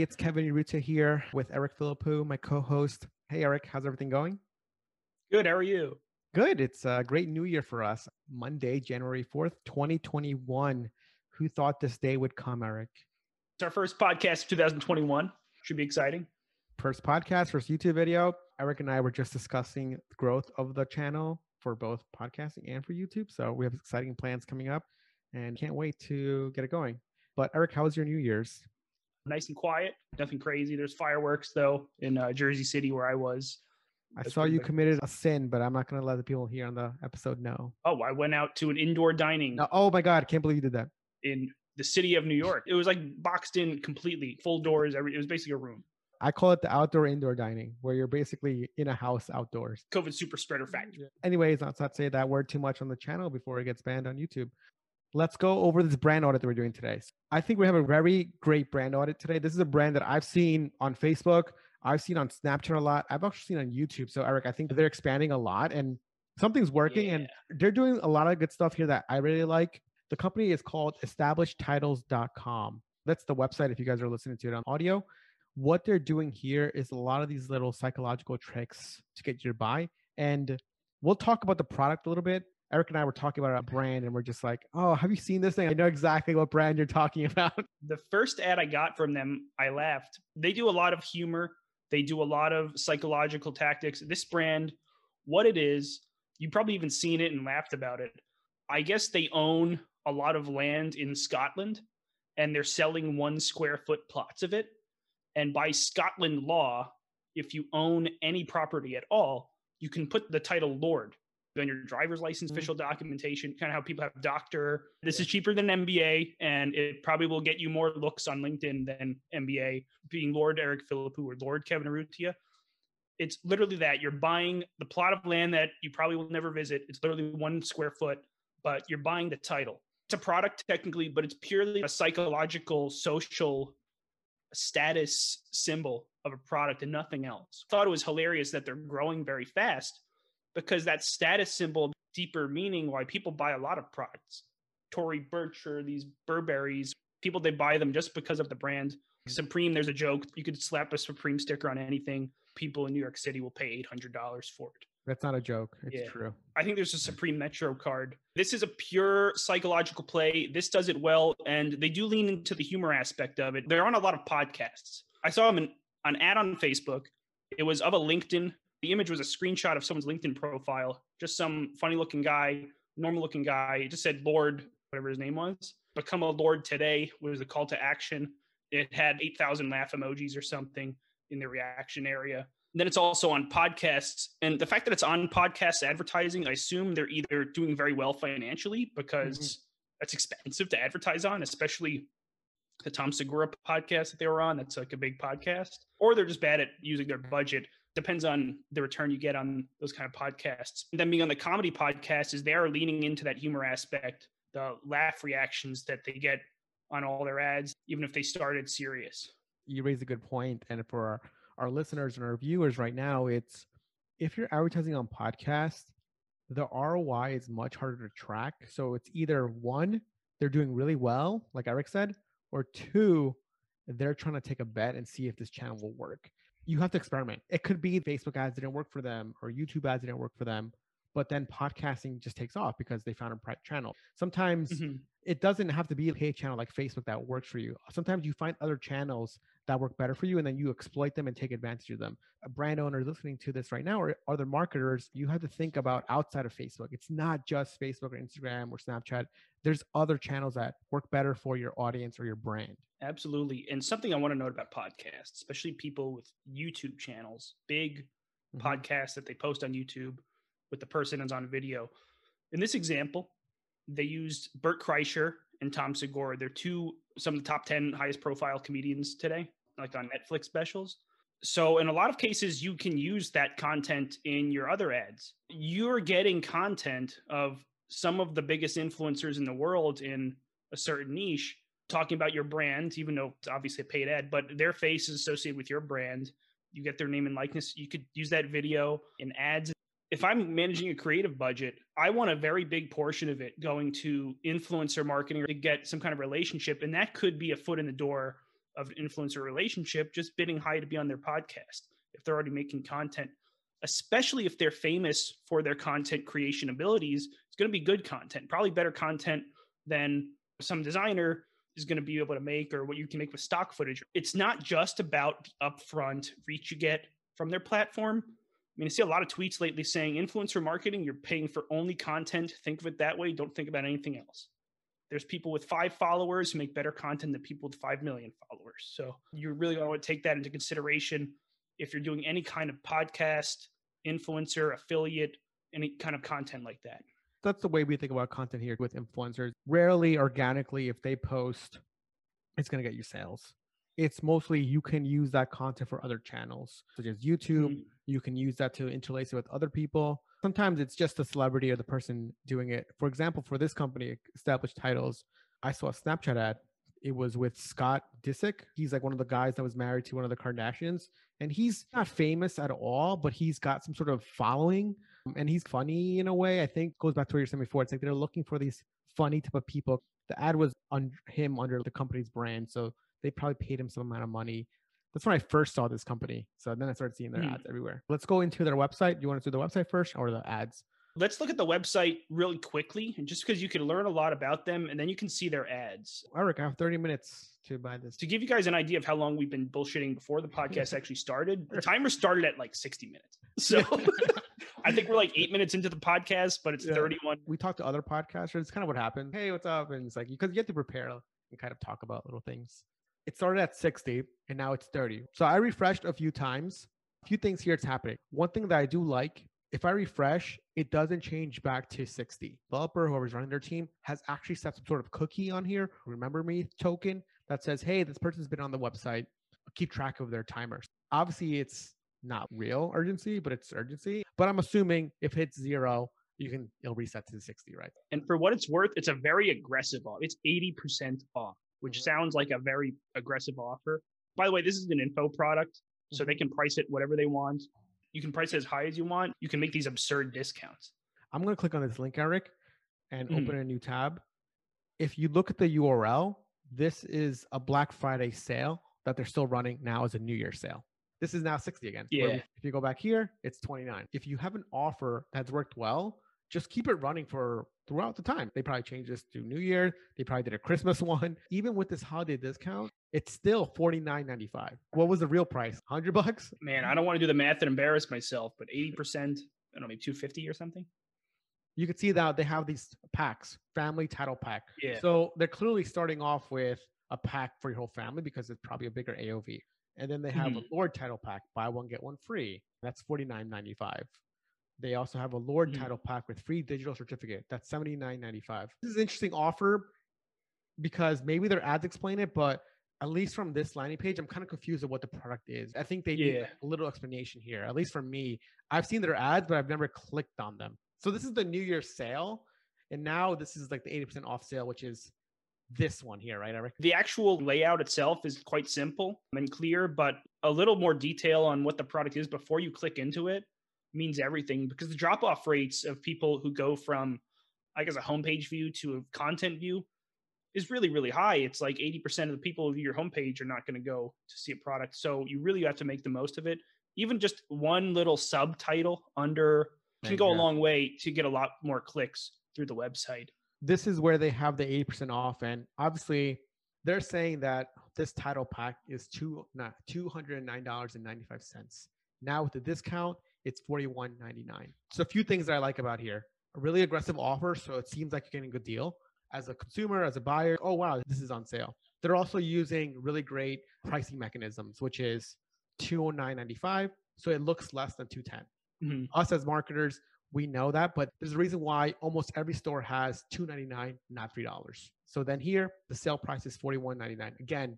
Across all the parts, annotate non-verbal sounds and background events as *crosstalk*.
It's Kevin Urrutia here with Eric Philippou, my co-host. Hey, Eric, how's everything going? Good. How are you? Good. It's a great new year for us. Monday, January 4th, 2021. Who thought this day would come, Eric? It's our first podcast of 2021. Should be exciting. First podcast, first YouTube video. Eric and I were just discussing the growth of the channel for both podcasting and for YouTube. So we have exciting plans coming up and can't wait to get it going. But Eric, how was your New Year's? Nice and quiet. Nothing crazy. There's fireworks though in uh, Jersey City where I was. I saw you committed a sin, but I'm not going to let the people here on the episode know. Oh, I went out to an indoor dining. No, oh my god, I can't believe you did that. In the city of New York, it was like boxed in completely, full doors. Every it was basically a room. I call it the outdoor indoor dining, where you're basically in a house outdoors. COVID super spreader factory. Anyways, let's not say that word too much on the channel before it gets banned on YouTube let's go over this brand audit that we're doing today. I think we have a very great brand audit today. This is a brand that I've seen on Facebook, I've seen on Snapchat a lot, I've actually seen on YouTube. So, Eric, I think they're expanding a lot and something's working yeah. and they're doing a lot of good stuff here that I really like. The company is called establishedtitles.com. That's the website if you guys are listening to it on audio. What they're doing here is a lot of these little psychological tricks to get you to buy. And we'll talk about the product a little bit Eric and I were talking about a brand and we're just like, oh, have you seen this thing? I know exactly what brand you're talking *laughs* about. The first ad I got from them, I laughed. They do a lot of humor, they do a lot of psychological tactics. This brand, what it is, you probably even seen it and laughed about it. I guess they own a lot of land in Scotland and they're selling one square foot plots of it. And by Scotland law, if you own any property at all, you can put the title Lord on your driver's license, mm-hmm. official documentation, kind of how people have doctor. This is cheaper than MBA, and it probably will get you more looks on LinkedIn than MBA. Being Lord Eric Philippou or Lord Kevin Urrutia, it's literally that you're buying the plot of land that you probably will never visit. It's literally one square foot, but you're buying the title. It's a product technically, but it's purely a psychological, social status symbol of a product and nothing else. I thought it was hilarious that they're growing very fast because that status symbol deeper meaning why people buy a lot of products. Tory Burch or these Burberrys, people they buy them just because of the brand. Supreme, there's a joke. You could slap a Supreme sticker on anything. People in New York City will pay $800 for it. That's not a joke. It's yeah. true. I think there's a Supreme Metro card. This is a pure psychological play. This does it well, and they do lean into the humor aspect of it. They're on a lot of podcasts. I saw them in, an ad on Facebook. It was of a LinkedIn the image was a screenshot of someone's LinkedIn profile, just some funny looking guy, normal looking guy. It just said Lord, whatever his name was. Become a Lord today was the call to action. It had 8,000 laugh emojis or something in the reaction area. And then it's also on podcasts. And the fact that it's on podcast advertising, I assume they're either doing very well financially because mm-hmm. that's expensive to advertise on, especially the Tom Segura podcast that they were on. That's like a big podcast. Or they're just bad at using their budget depends on the return you get on those kind of podcasts. And then being on the comedy podcast is they are leaning into that humor aspect, the laugh reactions that they get on all their ads, even if they started serious. You raise a good point. And for our, our listeners and our viewers right now, it's if you're advertising on podcasts, the ROI is much harder to track. So it's either one, they're doing really well, like Eric said, or two, they're trying to take a bet and see if this channel will work you have to experiment. It could be Facebook ads didn't work for them or YouTube ads didn't work for them, but then podcasting just takes off because they found a channel. Sometimes mm-hmm. it doesn't have to be a channel like Facebook that works for you. Sometimes you find other channels that work better for you and then you exploit them and take advantage of them. A brand owner listening to this right now or other marketers, you have to think about outside of Facebook. It's not just Facebook or Instagram or Snapchat. There's other channels that work better for your audience or your brand. Absolutely. And something I want to note about podcasts, especially people with YouTube channels, big mm-hmm. podcasts that they post on YouTube with the person is on video. In this example, they used Bert Kreischer and Tom Segura. They're two some of the top 10 highest profile comedians today, like on Netflix specials. So, in a lot of cases, you can use that content in your other ads. You're getting content of some of the biggest influencers in the world in a certain niche talking about your brand, even though it's obviously a paid ad, but their face is associated with your brand. You get their name and likeness. You could use that video in ads. If I'm managing a creative budget, I want a very big portion of it going to influencer marketing to get some kind of relationship. And that could be a foot in the door of an influencer relationship, just bidding high to be on their podcast if they're already making content, especially if they're famous for their content creation abilities. It's going to be good content, probably better content than some designer is going to be able to make or what you can make with stock footage. It's not just about the upfront reach you get from their platform. Mean, I see a lot of tweets lately saying influencer marketing, you're paying for only content. Think of it that way. Don't think about anything else. There's people with five followers who make better content than people with 5 million followers. So you really want to take that into consideration if you're doing any kind of podcast, influencer, affiliate, any kind of content like that that's the way we think about content here with influencers. Rarely organically, if they post, it's going to get you sales. It's mostly you can use that content for other channels, such as YouTube. Mm-hmm. You can use that to interlace it with other people. Sometimes it's just the celebrity or the person doing it. For example, for this company, Established Titles, I saw a Snapchat ad. It was with Scott Disick. He's like one of the guys that was married to one of the Kardashians. And he's not famous at all, but he's got some sort of following and he's funny in a way. I think goes back to what you're saying before. It's like they're looking for these funny type of people. The ad was on him under the company's brand, so they probably paid him some amount of money. That's when I first saw this company. So then I started seeing their mm. ads everywhere. Let's go into their website. You want to do the website first or the ads? Let's look at the website really quickly, and just because you can learn a lot about them, and then you can see their ads. Eric, I have 30 minutes to buy this. To give you guys an idea of how long we've been bullshitting before the *laughs* podcast actually started, the timer started at like 60 minutes. *laughs* So *laughs* I think we're like eight minutes into the podcast, but it's yeah. 31. We talk to other podcasters. It's kind of what happened. Hey, what's up? And it's like, because you have to prepare and kind of talk about little things. It started at 60 and now it's 30. So I refreshed a few times. A few things here it's happening. One thing that I do like, if I refresh, it doesn't change back to 60. Developer, whoever's running their team, has actually set some sort of cookie on here, remember me token that says, hey, this person's been on the website. Keep track of their timers. Obviously, it's not real urgency, but it's urgency. But I'm assuming if it's zero, you can it'll reset to 60, right? And for what it's worth, it's a very aggressive off It's 80% off, which mm-hmm. sounds like a very aggressive offer. By the way, this is an info product, so they mm-hmm. can price it whatever they want. You can price it as high as you want. You can make these absurd discounts. I'm going to click on this link, Eric, and mm-hmm. open a new tab. If you look at the URL, this is a Black Friday sale that they're still running now as a New Year sale. This is now 60 again. Yeah. If you go back here, it's 29. If you have an offer that's worked well, just keep it running for throughout the time. They probably changed this to New Year. They probably did a Christmas *laughs* one. Even with this holiday discount, it's still forty nine ninety five. What was the real price? Hundred bucks? Man, I don't want to do the math and embarrass myself, but eighty percent, I don't know, maybe two fifty or something. You can see that they have these packs, family title pack. Yeah. So they're clearly starting off with a pack for your whole family because it's probably a bigger AOV. And then they have mm-hmm. a Lord title pack, buy one, get one free. That's forty nine ninety five. They also have a Lord mm-hmm. title pack with free digital certificate. That's seventy nine ninety five. This is an interesting offer because maybe their ads explain it, but at least from this landing page, I'm kind of confused of what the product is. I think they yeah. need a little explanation here. At least for me, I've seen their ads, but I've never clicked on them. So this is the New Year sale, and now this is like the 80% off sale, which is this one here, right, Eric? The actual layout itself is quite simple and clear, but a little more detail on what the product is before you click into it means everything because the drop off rates of people who go from, I guess, a homepage view to a content view is really, really high. It's like 80% of the people who view your homepage are not going to go to see a product. So you really have to make the most of it. Even just one little subtitle under can go a long way to get a lot more clicks through the website this is where they have the 80% off. And obviously, they're saying that this title pack is two not $209.95. Now with the discount, it's $41.99. So a few things that I like about here. A really aggressive offer, so it seems like you're getting a good deal. As a consumer, as a buyer, oh wow, this is on sale. They're also using really great pricing mechanisms, which is $209.95. So it looks less than 210. Mm-hmm. Us as marketers, We know that, but there's a reason why almost every store has $2.99, not $3. So then here, the sale price is $41.99. Again,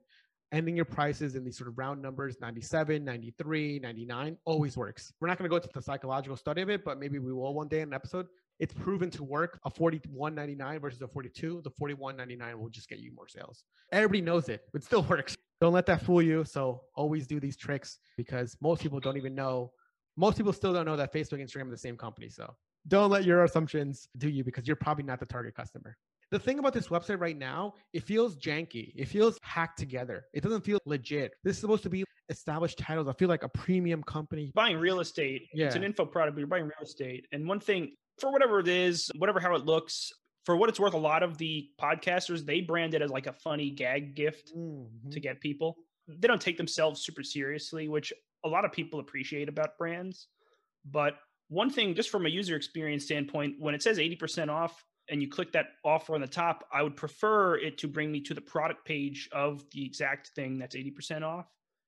ending your prices in these sort of round numbers 97 93 99 always works. We're not going to go into the psychological study of it but maybe we will one day in an episode. It's proven to work. A 41.99 versus a 42 the 41.99 will just get you more sales. Everybody knows it it still *laughs* works. Don't let that fool you so always do these tricks because most people don't even know. Most people still don't know that facebook and instagram are the same company so don't let your assumptions do you because you're probably not the target customer the thing about this website right now, it feels janky. It feels hacked together. It doesn't feel legit. This is supposed to be established titles. I feel like a premium company. Buying real estate. Yeah. It's an info product, but you're buying real estate. And one thing, for whatever it is, whatever how it looks, for what it's worth, a lot of the podcasters, they brand it as like a funny gag gift mm-hmm. to get people. They don't take themselves super seriously, which a lot of people appreciate about brands. But one thing, just from a user experience standpoint, when it says 80% off, and you click that offer on the top, I would prefer it to bring me to the product page of the exact thing that's 80% off,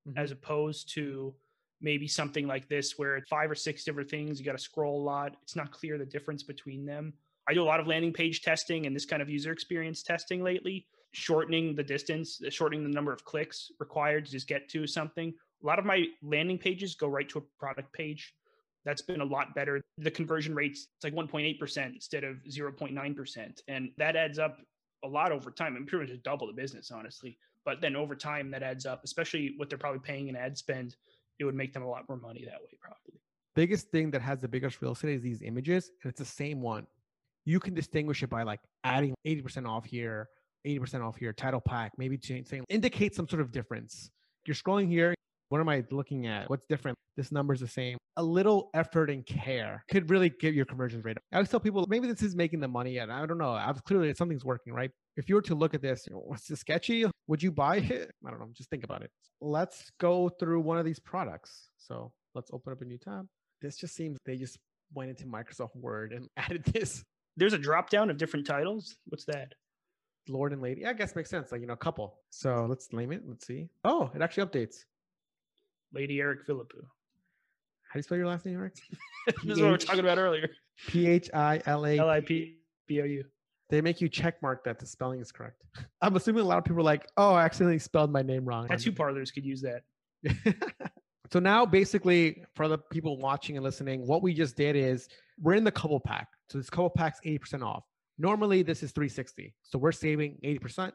mm-hmm. as opposed to maybe something like this where it's five or six different things. You got to scroll a lot. It's not clear the difference between them. I do a lot of landing page testing and this kind of user experience testing lately, shortening the distance, shortening the number of clicks required to just get to something. A lot of my landing pages go right to a product page that's been a lot better. The conversion rate's it's like 1.8% instead of 0.9%. And that adds up a lot over time. And pretty much double the business, honestly. But then over time, that adds up, especially what they're probably paying in ad spend. It would make them a lot more money that way, probably. Biggest thing that has the biggest real estate is these images, and it's the same one. You can distinguish it by like adding 80% off here, 80% off here, title pack, maybe change saying indicate some sort of difference. You're scrolling here, what am I looking at? What's different? This number's the same. A little effort and care could really get your conversion rate. I always tell people maybe this is making the money and I don't know. I've clearly something's working, right? If you were to look at this, *laughs* what's this sketchy? Would you buy it? I don't know. Just think about it. Let's go through one of these products. So let's open up a new tab. This just seems they just went into Microsoft Word and *laughs* added this. There's a drop down of different titles. What's that? Lord and Lady. Yeah, I guess makes sense. Like, you know, a couple. So let's name it. Let's see. Oh, it actually updates. Lady Eric Philippou. How do you spell your last name, Eric? *laughs* this is what we were talking about earlier. P H I L A L I P B O U. They make you check mark that the spelling is correct. I'm assuming a lot of people are like, "Oh, I accidentally spelled my name wrong." Tattoo parlors could use that. *laughs* so now, basically, for the people watching and listening, what we just did is we're in the couple pack. So this couple pack's 80% off. Normally, this is 360. So we're saving 80%,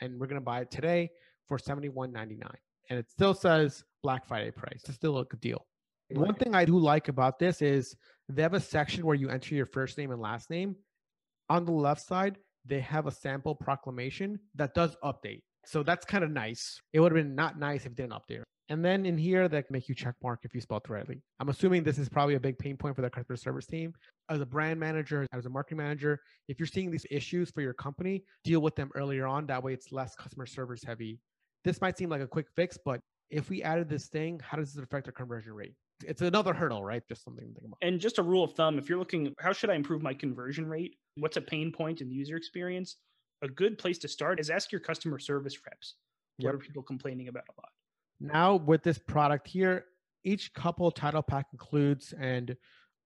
and we're gonna buy it today for 71.99 and it still says Black Friday price. It's still a good deal. One thing I do like about this is they have a section where you enter your first name and last name. On the left side, they have a sample proclamation that does update. So that's kind of nice. It would have been not nice if it didn't update. And then in here, that make you check mark if you spelled correctly. I'm assuming this is probably a big pain point for the customer service team. As a brand manager, as a marketing manager, if you're seeing these issues for your company, deal with them earlier on. That way it's less customer service heavy this might seem like a quick fix, but if we added this thing, how does it affect our conversion rate? It's another hurdle, right? Just something to think about. And just a rule of thumb if you're looking, how should I improve my conversion rate? What's a pain point in the user experience? A good place to start is ask your customer service reps. What yep. are people complaining about a lot? Now, with this product here, each couple title pack includes, and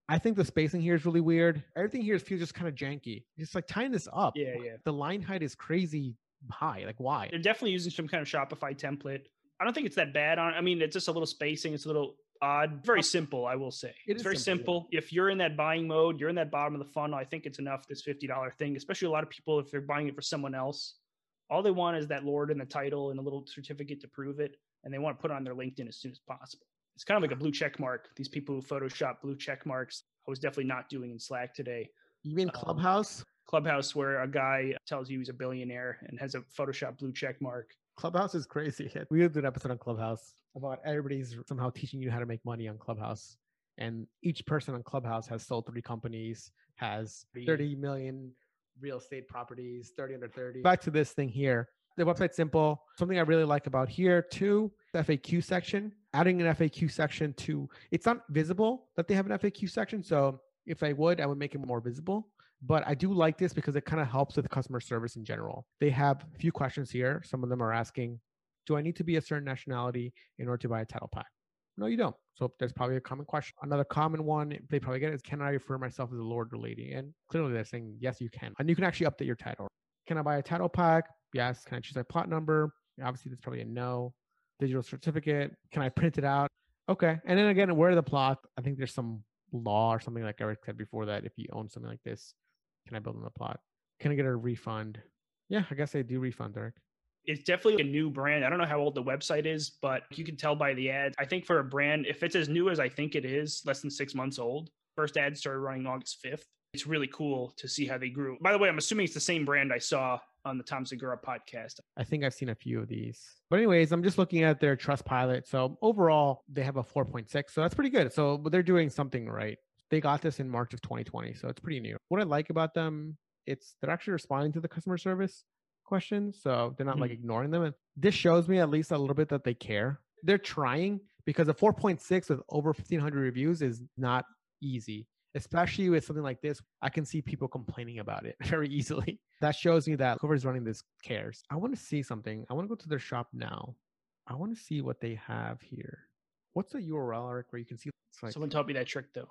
I think the spacing here is really weird. Everything here feels just kind of janky. It's like tying this up. Yeah, yeah. The line height is crazy high. Like why? They're definitely using some kind of Shopify template. I don't think it's that bad. On I mean, it's just a little spacing. It's a little odd. Very simple, I will say. It it's very simple. simple. If you're in that buying mode, you're in that bottom of the funnel. I think it's enough. This fifty dollar thing, especially a lot of people if they're buying it for someone else, all they want is that Lord and the title and a little certificate to prove it, and they want to put it on their LinkedIn as soon as possible. It's kind of like a blue check mark. These people who Photoshop blue check marks, I was definitely not doing in Slack today. You mean um, Clubhouse? Um, Clubhouse where a guy tells you he's a billionaire and has a Photoshop blue check mark. Clubhouse is crazy. *laughs* We did an episode on Clubhouse about everybody's somehow teaching you how to make money on Clubhouse. And each person on Clubhouse has sold three companies, has 30 million real estate properties, 30 under 30. Back to this thing here. The website's simple. Something I really like about here too, the FAQ section. Adding an FAQ section to it's not visible that they have an FAQ section. So if I would, I would make it more visible. But I do like this because it kind of helps with customer service in general. They have a few questions here. Some of them are asking, do I need to be a certain nationality in order to buy a title pack? No, you don't. So there's probably a common question. Another common one they probably get is Can I refer myself as a lord or lady? And clearly they're saying, Yes, you can. And you can actually update your title. Can I buy a title pack? Yes. Can I choose my plot number? Obviously, that's probably a no. Digital certificate. Can I print it out? Okay. And then again, where are the plot? I think there's some law or something like Eric said before that if you own something like this, can I build on the plot? Can I get a refund? Yeah, I guess I do refund, Eric. It's definitely a new brand. I don't know how old the website is, but you can tell by the ads. I think for a brand, if it's as new as I think it is, less than six months old, first ad started running August 5th. It's really cool to see how they grew. By the way, I'm assuming it's the same brand I saw on the Tom Segura podcast. I think I've seen a few of these. But anyways, I'm just looking at their Trustpilot. So overall, they have a 4.6. So that's pretty good. So they're doing something right. They got this in March of 2020. So it's pretty new. What I like about them, it's they're actually responding to the customer service questions. So they're not mm-hmm. like ignoring them. And this shows me at least a little bit that they care. They're trying because a 4.6 with over 1500 reviews is not easy especially with something like this, I can see people complaining about it *laughs* very easily. That shows me that whoever's running this cares. I want to see something. I want to go to their shop now. I want to see what they have here. What's the URL, Eric, where you can see? Like, Someone taught me that trick though.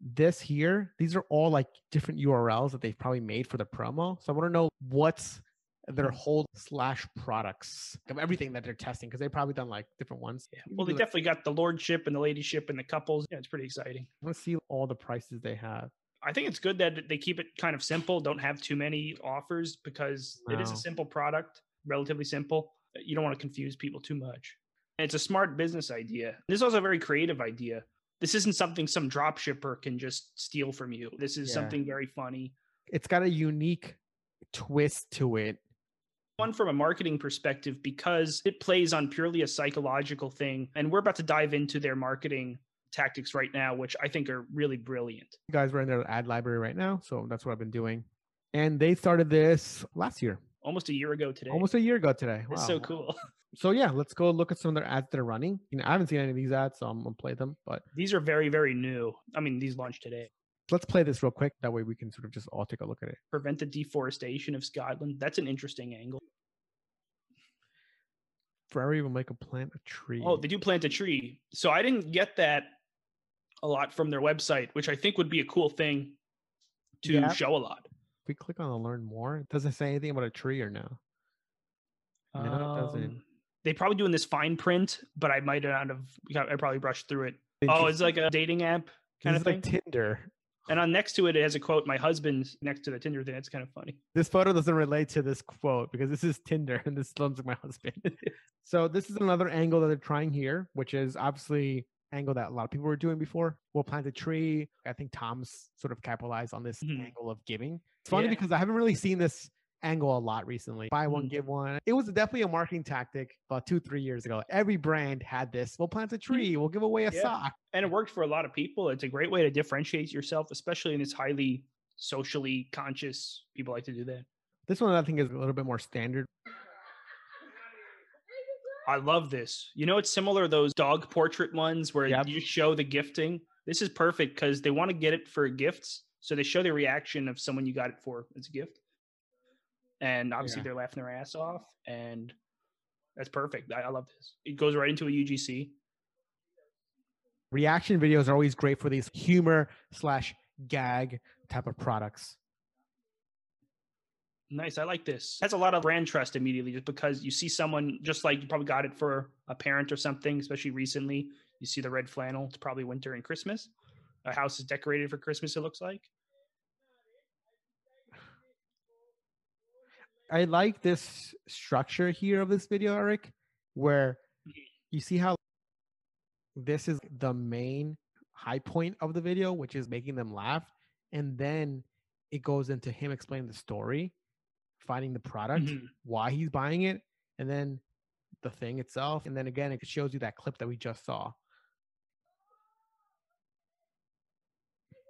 This here, these are all like different URLs that they've probably made for the promo. So I want to know what's their mm. whole slash products of everything that they're testing because they've probably done like different ones. Yeah. Well, they like, definitely got the lordship and the ladyship and the couples. Yeah, it's pretty exciting. I want to see all the prices they have. I think it's good that they keep it kind of simple, don't have too many offers because it is a simple product, relatively simple. You don't want to confuse people too much. And it's a smart business idea. This is also a very creative idea. This isn't something some drop shipper can just steal from you. This is yeah. something very funny. It's got a unique twist to it one from a marketing perspective because it plays on purely a psychological thing. And we're about to dive into their marketing tactics right now, which I think are really brilliant. You guys are in their ad library right now. So that's what I've been doing. And they started this last year. Almost a year ago today. Almost a year ago today. Wow. It's so cool. *laughs* So yeah, let's go look at some of their ads that are running. You know, I haven't seen any of these ads, so I'm gonna play them. But these are very, very new. I mean, these launched today. Let's play this real quick. That way we can sort of just all take a look at it. Prevent the deforestation of Scotland. That's an interesting angle. Ferrari will make a plant a tree. Oh, they do plant a tree. So I didn't get that a lot from their website, which I think would be a cool thing to yeah. show a lot. If we click on the learn more, does it say anything about a tree or no. No, um, it doesn't. They probably doing this fine print, but I might not have. I probably brushed through it. oh, it's like a dating app kind of thing. Like Tinder. And on next to it, it has a quote. My husband's next to the Tinder thing. It's kind of funny. This photo doesn't relate to this quote because this is Tinder and this looks like my husband. *laughs* so this is another angle that they're trying here, which is obviously angle that a lot of people were doing before. We'll plant a tree. I think TOMS sort of capitalized on this mm-hmm. angle of giving. It's funny yeah. because I haven't really seen this angle a lot recently. Buy one, mm-hmm. give one. It was definitely a marketing tactic about two, three years ago. Every brand had this. We'll plant a mm-hmm. tree. We'll give away a yeah. sock. And it worked for a lot of people. It's a great way to differentiate yourself, especially in this highly socially conscious. People like to do that. This one I think is a little bit more standard. I love this. You know, it's similar those dog portrait ones where yep. you show the gifting. This is perfect because they want to get it for gifts. So they show the reaction of someone you got it for as a gift and obviously yeah. they're laughing their ass off, and that's perfect. I, I love this. It goes right into a UGC. Reaction videos are always great for these humor slash gag type of products. Nice. I like this. Has a lot of brand trust immediately just because you see someone just like you probably got it for a parent or something, especially recently. You see the red flannel. It's probably winter and Christmas. A house is decorated for Christmas, it looks like. I like this structure here of this video, Eric, where you see how this is the main high point of the video, which is making them laugh. And then it goes into him explaining the story, finding the product, mm-hmm. why he's buying it, and then the thing itself. And then again, it shows you that clip that we just saw.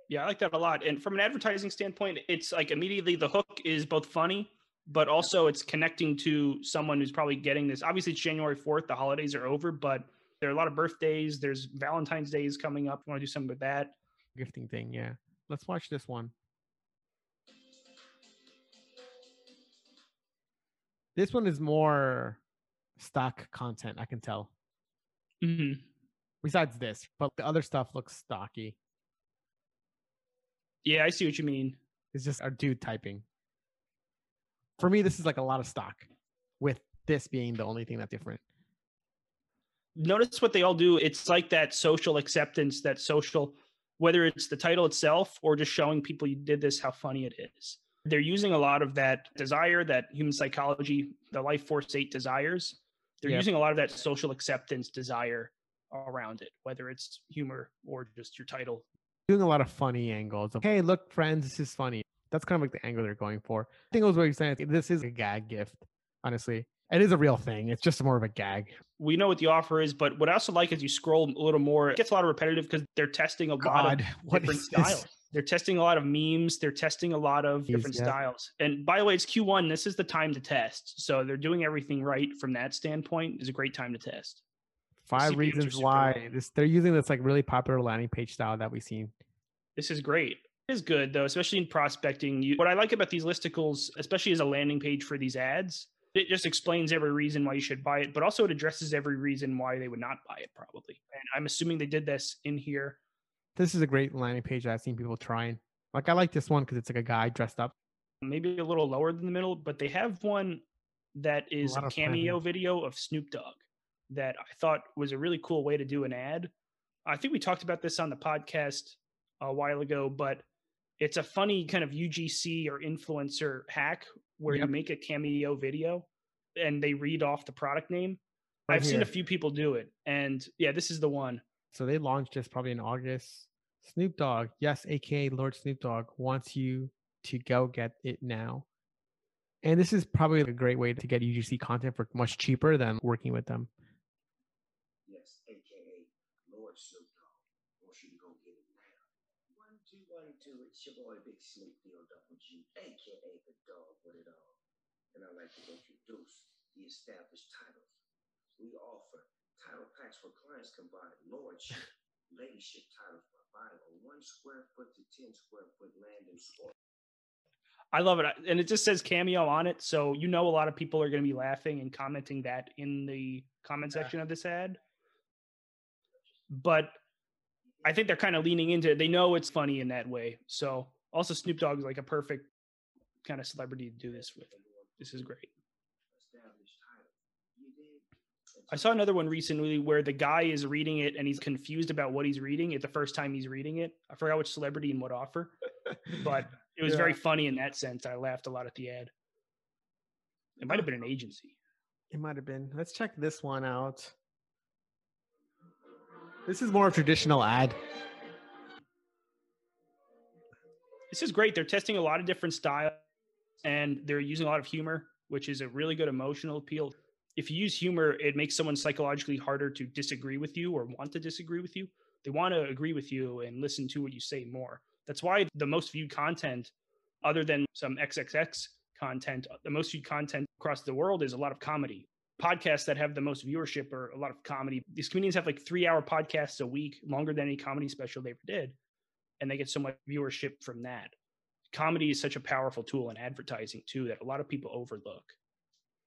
Yeah, I like that a lot. And from an advertising standpoint, it's like immediately the hook is both funny but also it's connecting to someone who's probably getting this. Obviously, it's January 4th, the holidays are over, but there are a lot of birthdays. There's Valentine's Day is coming up. You want to do something with that? Gifting thing, yeah. Let's watch this one. This one is more stock content, I can tell. Mm-hmm. Besides this, but the other stuff looks stocky. Yeah, I see what you mean. It's just our dude typing. For me, this is like a lot of stock, with this being the only thing that's different. Notice what they all do. It's like that social acceptance, that social, whether it's the title itself or just showing people you did this, how funny it is. They're using a lot of that desire, that human psychology, the life force eight desires. They're Yep. using a lot of that social acceptance desire around it, whether it's humor or just your title. Doing a lot of funny angles of, hey, look, friends, this is funny. That's kind of like the angle they're going for. I think it was what you're saying. This is a gag gift, honestly. It is a real thing. It's just more of a gag. we know what the offer is, but what I also like is you scroll a little more. It gets a lot of repetitive because they're testing a lot of *laughs* different is this? styles. They're testing a lot of memes. They're testing a lot of different yeah. styles. And by the way, it's Q1. This is the time to test. So they're doing everything right from that standpoint. Is a great time to test. Five reasons why this they're using this like really popular landing page style that we've seen. This is great. Is good though, especially in prospecting. You, what I like about these listicles, especially as a landing page for these ads, it just explains every reason why you should buy it, but also it addresses every reason why they would not buy it, probably. And I'm assuming they did this in here. This is a great landing page I've seen people trying. Like I like this one because it's like a guy dressed up. maybe a little lower than the middle, but they have one that is lot a cameo video of Snoop Dogg that I thought was a really cool way to do an ad. I think we talked about this on the podcast a while ago, but it's a funny kind of UGC or influencer hack where Yep. you make a cameo video and they read off the product name. Right I've seen a few people do it, and yeah, this is the one. So they launched this probably in August. Snoop Dogg, yes, aka Lord Snoop Dogg, wants you to go get it now. And this is probably a great way to get UGC content for much cheaper than working with them. Yes, aka Lord Snoop Dogg. Want you to go get it now. One, two, one, two. It's your boy Big Snoop Deal Double G, aka the dog with it all. And I'd like to introduce the established titles. We offer title packs where clients can buy lordship, *laughs* ladyship titles by buying a one square foot to ten square foot land in sport. I love it. And it just says cameo on it. So you know a lot of people are going to be laughing and commenting that in the comment Yeah. section of this ad. But I think they're kind of leaning into it. They know it's funny in that way. So also Snoop Dogg is like a perfect kind of celebrity to do this with. This is great. Established titles. You dig? I saw another one recently where the guy is reading it and he's confused about what he's reading it the first time he's reading it. I forgot which celebrity and what offer, but it was *laughs* very funny in that sense. I laughed a lot at the ad. It might have been an agency. It might have been. Let's check this one out. This is more of a traditional ad. this is great. They're testing a lot of different styles and they're using a lot of humor, which is a really good emotional appeal. If you use humor, it makes someone psychologically harder to disagree with you or want to disagree with you. They want to agree with you and listen to what you say more. That's why the most viewed content, other than some XXX content, the most viewed content across the world is a lot of comedy. Podcasts that have the most viewership are a lot of comedy. These comedians have like three hour podcasts a week, longer than any comedy special they ever did and they get so much viewership from that. Comedy is such a powerful tool in advertising too that a lot of people overlook.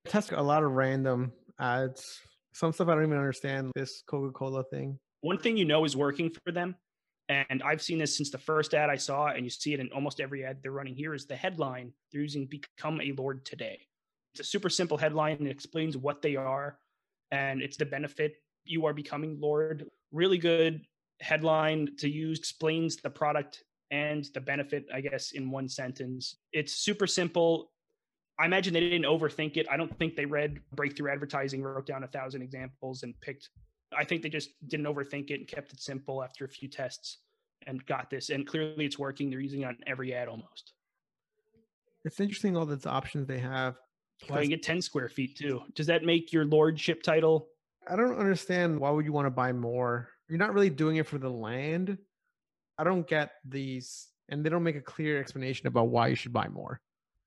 Test a lot of random ads. Some stuff I don't even understand. This Coca Cola thing. One thing you know is working for them, and I've seen this since the first ad I saw, and you see it in almost every ad they're running here, is the headline they're using Become a Lord Today. It's a super simple headline. It explains what they are, and it's the benefit you are becoming Lord. Really good headline to use, explains the product and the benefit, I guess, in one sentence. It's super simple. I imagine they didn't overthink it. I don't think they read breakthrough advertising, wrote down a thousand examples, and picked. I think they just didn't overthink it and kept it simple after a few tests and got this. And clearly it's working. They're using it on every ad almost. It's interesting all the options they have. Well, you get 10 square feet too. Does that make your lordship title? I don't understand why would you want to buy more? You're not really doing it for the land. I don't get these, and they don't make a clear explanation about why you should buy more.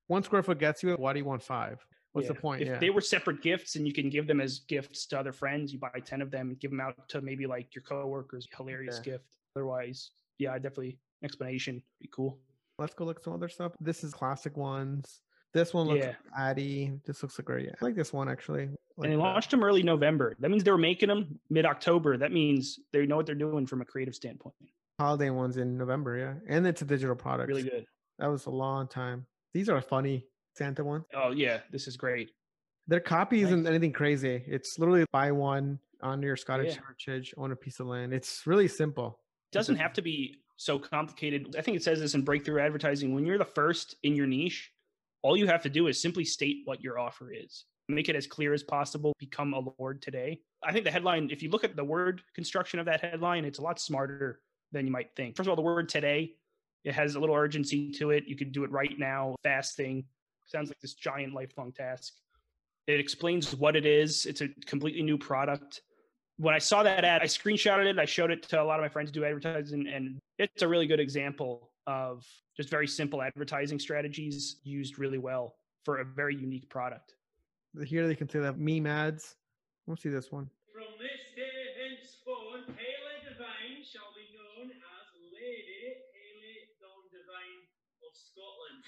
One square foot gets you. Why do you want five? What's the point? If yeah. they were separate gifts and you can give them as gifts to other friends, you buy 10 of them and give them out to maybe like your coworkers. Hilarious Okay. gift. Otherwise, yeah, definitely explanation. Be cool. Let's go look some other stuff. This is classic ones. This one looks Yeah. Addy. This looks like great. I like this one actually. Like and they the- launched them early November. That means they were making them mid October. That means they know what they're doing from a creative standpoint. holiday ones in November, yeah. And it's a digital product. Really good. That was a long time. These are funny Santa ones. Oh yeah, this is great. Their copy isn't anything crazy. It's literally buy one on your Scottish Yeah. heritage, own a piece of land. It's really simple. doesn't have to be so complicated. I think it says this in breakthrough advertising. When you're the first in your niche, all you have to do is simply state what your offer is. Make it as clear as possible. Become a lord today. I think the headline, if you look at the word construction of that headline, it's a lot smarter than you might think. First of all, the word today, it has a little urgency to it. You could do it right now, fast thing. Sounds like this giant lifelong task. It explains what it is. It's a completely new product when I saw that ad, I screenshotted it. I showed it to a lot of my friends who do advertising, and it's a really good example of just very simple advertising strategies used really well for a very unique product. Here they can say that meme ads. We'll see this one. From this day henceforth, Haley Devine shall be known as Lady Haley Dawn Devine of Scotland.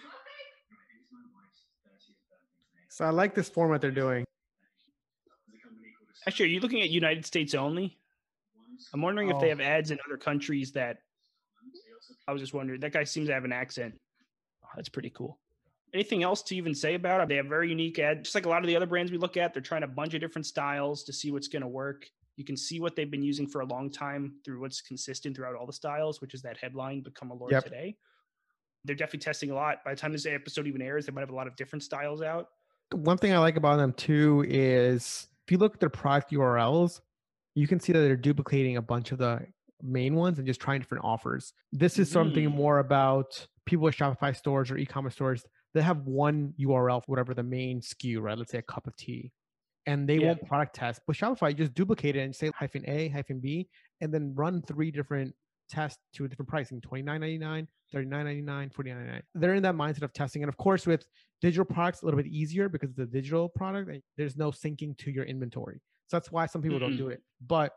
So I like this format they're doing. Actually, are you looking at United States only? I'm wondering if they Oh. have ads in other countries that I was just wondering. That guy seems to have an accent. Oh, that's pretty cool. Anything else to even say about it? They have very unique ads, just like a lot of the other brands we look at. They're trying a bunch of different styles to see what's going to work. You can see what they've been using for a long time through what's consistent throughout all the styles, which is that headline "Become a Lord Yep. Today." They're definitely testing a lot. By the time this episode even airs, they might have a lot of different styles out. One thing I like about them too is if you look at their product URLs, you can see that they're duplicating a bunch of the main ones and just trying different offers. This is something Mm. more about people with Shopify stores or e-commerce stores that have one URL for whatever the main SKU, right? Let's say a cup of tea. And they Yeah. won't product test. But Shopify, you just duplicate it and say hyphen A, hyphen B, and then run three different tests to a different pricing, $29.99, $39.99, $49.99. They're in that mindset of testing. And of course, with digital products, a little bit easier because it's a digital product. and There's no syncing to your inventory. So that's why some people don't do it. But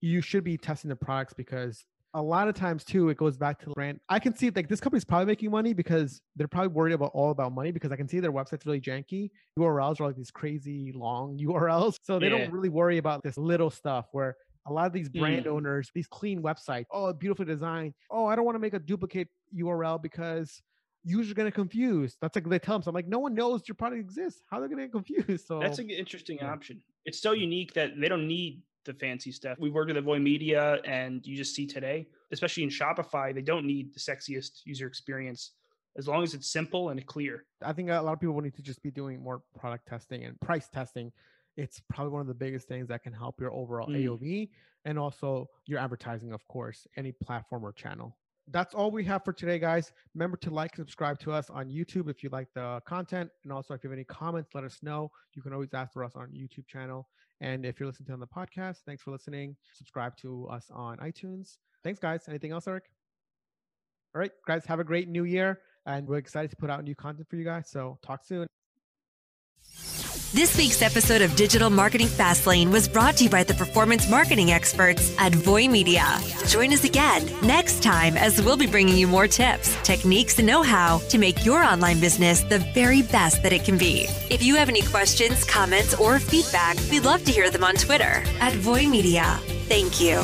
you should be testing the products because a lot of times too, it goes back to the brand. I can see like this company's probably making money because they're probably worried about all about money because I can see their website's really janky. URLs are like these crazy long *laughs* URLs. So they Yeah. don't really worry about this little stuff where a lot of these brand Mm. owners, these clean websites, oh, beautifully designed. Oh, I don't want to make a duplicate URL because users are going to confuse. That's like they tell them. So I'm like, no one knows your product exists. How they're they going to get confused? *laughs* So That's an interesting yeah. option. It's so unique that they don't need the fancy stuff. We worked with Avoy Media, and you just see today, especially in Shopify, they don't need the sexiest user experience as long as it's simple and clear. I think a lot of people need to just be doing more product testing and price testing. It's probably one of the biggest things that can help your overall Mm. AOV and also your advertising, of course, any platform or channel. That's all we have for today, guys. Remember to like and subscribe to us on YouTube if you like the uh, content. And also, if you have any comments, let us know. You can always ask for us on YouTube channel. And if you're listening to on the podcast, thanks for listening. Subscribe to us on iTunes. Thanks, guys. Anything else, Eric? All right, guys, have a great new year. And we're excited to put out new content for you guys. So talk soon. This week's episode of Digital Marketing Fastlane was brought to you by the performance marketing experts at Voy Media. Join us again next time as we'll be bringing you more tips, techniques, and know how to make your online business the very best that it can be. If you have any questions, comments, or feedback, we'd love to hear them on Twitter at Voy Media. Thank you.